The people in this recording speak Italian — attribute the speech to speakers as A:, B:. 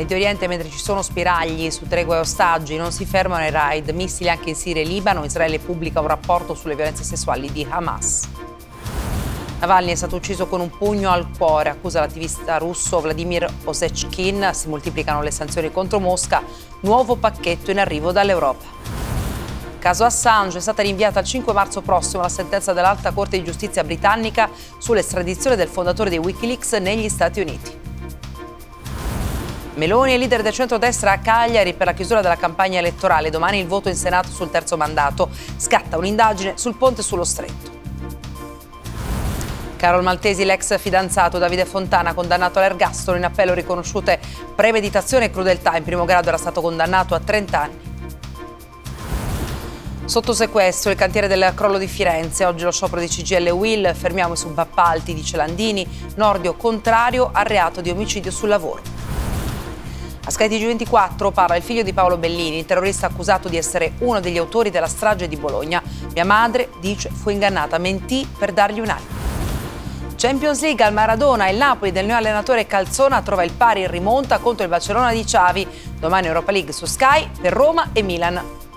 A: Medio Oriente, mentre ci sono spiragli su tregua e ostaggi, non si fermano i raid, missili anche in Siria e Libano. Israele pubblica un rapporto sulle violenze sessuali di Hamas. Navalny è stato ucciso con un pugno al cuore, accusa l'attivista russo Vladimir Osechkin. Si moltiplicano le sanzioni contro Mosca. Nuovo pacchetto in arrivo dall'Europa. Caso Assange è stata rinviata al 5 marzo prossimo la sentenza dell'Alta Corte di Giustizia britannica sull'estradizione del fondatore di Wikileaks negli Stati Uniti. Meloni è leader del centrodestra a Cagliari per la chiusura della campagna elettorale. Domani il voto in Senato sul terzo mandato. Scatta un'indagine sul ponte sullo stretto. Carol Maltesi, l'ex fidanzato Davide Fontana, condannato all'ergastolo in appello riconosciute premeditazione e crudeltà. In primo grado era stato condannato a 30 anni. Sotto sequestro il cantiere del crollo di Firenze, oggi lo sciopero di CGL Will, fermiamo i subappalti, dice Landini, Nordio contrario al reato di omicidio sul lavoro. A Sky TG24 parla il figlio di Paolo Bellini, il terrorista accusato di essere uno degli autori della strage di Bologna. Mia madre, dice, fu ingannata, mentì per dargli un anno. Champions League al Maradona, il Napoli del neo allenatore Calzona trova il pari in rimonta contro il Barcellona di Ciavi. Domani Europa League su Sky per Roma e Milan.